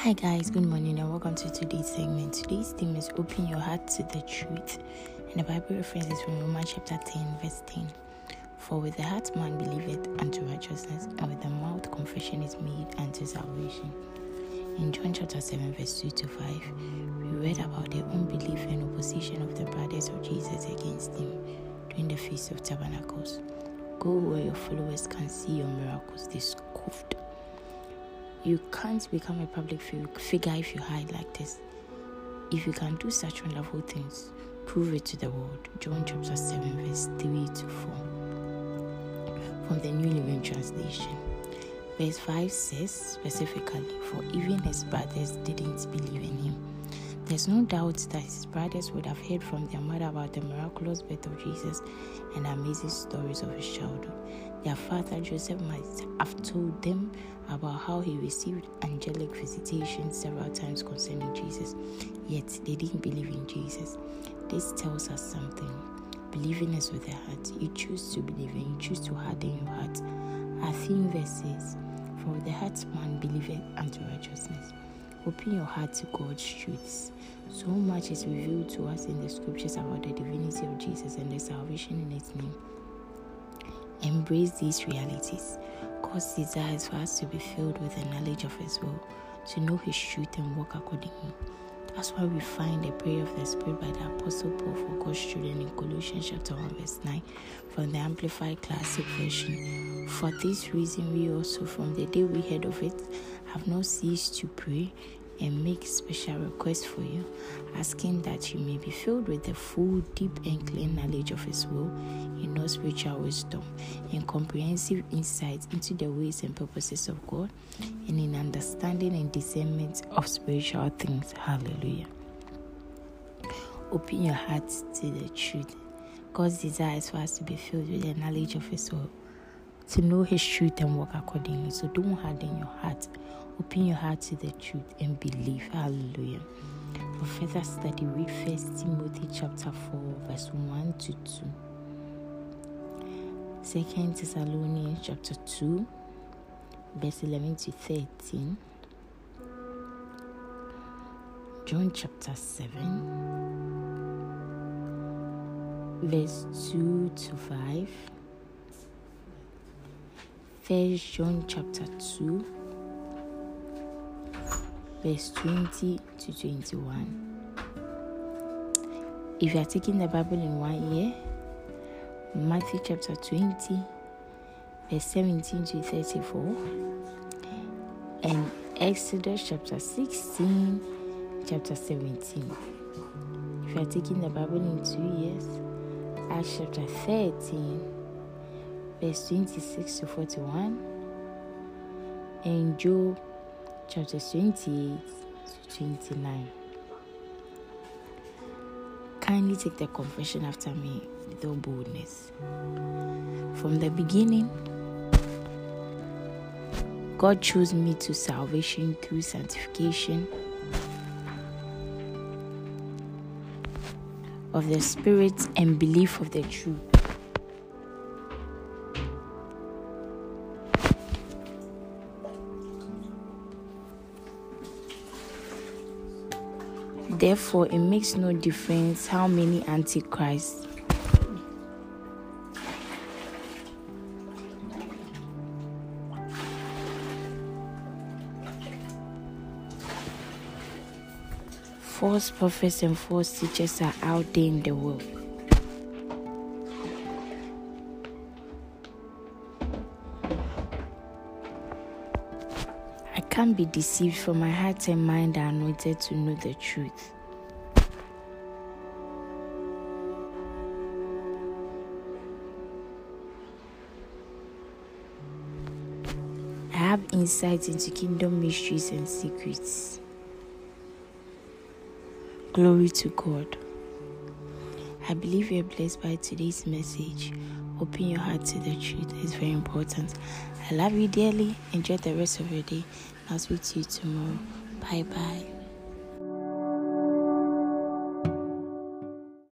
Hi, guys, good morning, and welcome to today's segment. Today's theme is Open Your Heart to the Truth, and the Bible reference is from Romans chapter 10, verse 10. For with the heart man believeth unto righteousness, and with the mouth confession is made unto salvation. In John chapter 7, verse 2 to 5, we read about the unbelief and opposition of the brothers of Jesus against him during the Feast of Tabernacles. Go where your followers can see your miracles, they scoffed you can't become a public figure if you hide like this. If you can do such wonderful things, prove it to the world. John chapter 7, verse 3 to 4. From the New Living Translation. Verse 5 says specifically, For even his brothers didn't believe in him. There's no doubt that his brothers would have heard from their mother about the miraculous birth of Jesus and amazing stories of his childhood. Their father Joseph might have told them about how he received angelic visitations several times concerning Jesus, yet they didn't believe in Jesus. This tells us something. Believing is with the heart. You choose to believe and you choose to harden your heart. Our theme verse says, For the heart man believeth unto righteousness. Open your heart to God's truths. So much is revealed to us in the scriptures about the divinity of Jesus and the salvation in His name. Embrace these realities. God's desire is for us to be filled with the knowledge of His will, to know His truth and walk accordingly. That's why we find the prayer of the Spirit by the Apostle Paul for God's children in Colossians chapter 1, verse 9 from the Amplified Classic Version. For this reason, we also, from the day we heard of it, have not ceased to pray and make special requests for you, asking that you may be filled with the full, deep, and clear knowledge of His will in all spiritual wisdom and comprehensive insight into the ways and purposes of God, and in understanding and discernment of spiritual things. Hallelujah. Open your heart to the truth. God's desire is for us to be filled with the knowledge of His will, to know His truth and walk accordingly. So don't harden your heart Open your heart to the truth and believe. Hallelujah. For further study, read First Timothy chapter 4, verse 1 to 2. Second Thessalonians chapter 2, verse 11 to 13. John chapter 7, verse 2 to 5. First John chapter 2 verse 20 to 21. If you are taking the Bible in one year, Matthew chapter 20, verse 17 to 34, and Exodus chapter 16, chapter 17. If you are taking the Bible in two years, Acts chapter 13, verse 26 to 41, and Job chapter 28 to 29. Kindly take the confession after me with all boldness. From the beginning, God chose me to salvation through sanctification of the Spirit and belief of the truth. Therefore, it makes no difference how many antichrists false prophets and false teachers are out there in the world. Can't be deceived, for my heart and mind are anointed to know the truth. I have insight into kingdom mysteries and secrets. Glory to God. I believe you're blessed by today's message. Open your heart to the truth It's very important. I love you dearly. Enjoy the rest of your day. I'll speak to you tomorrow. Bye bye.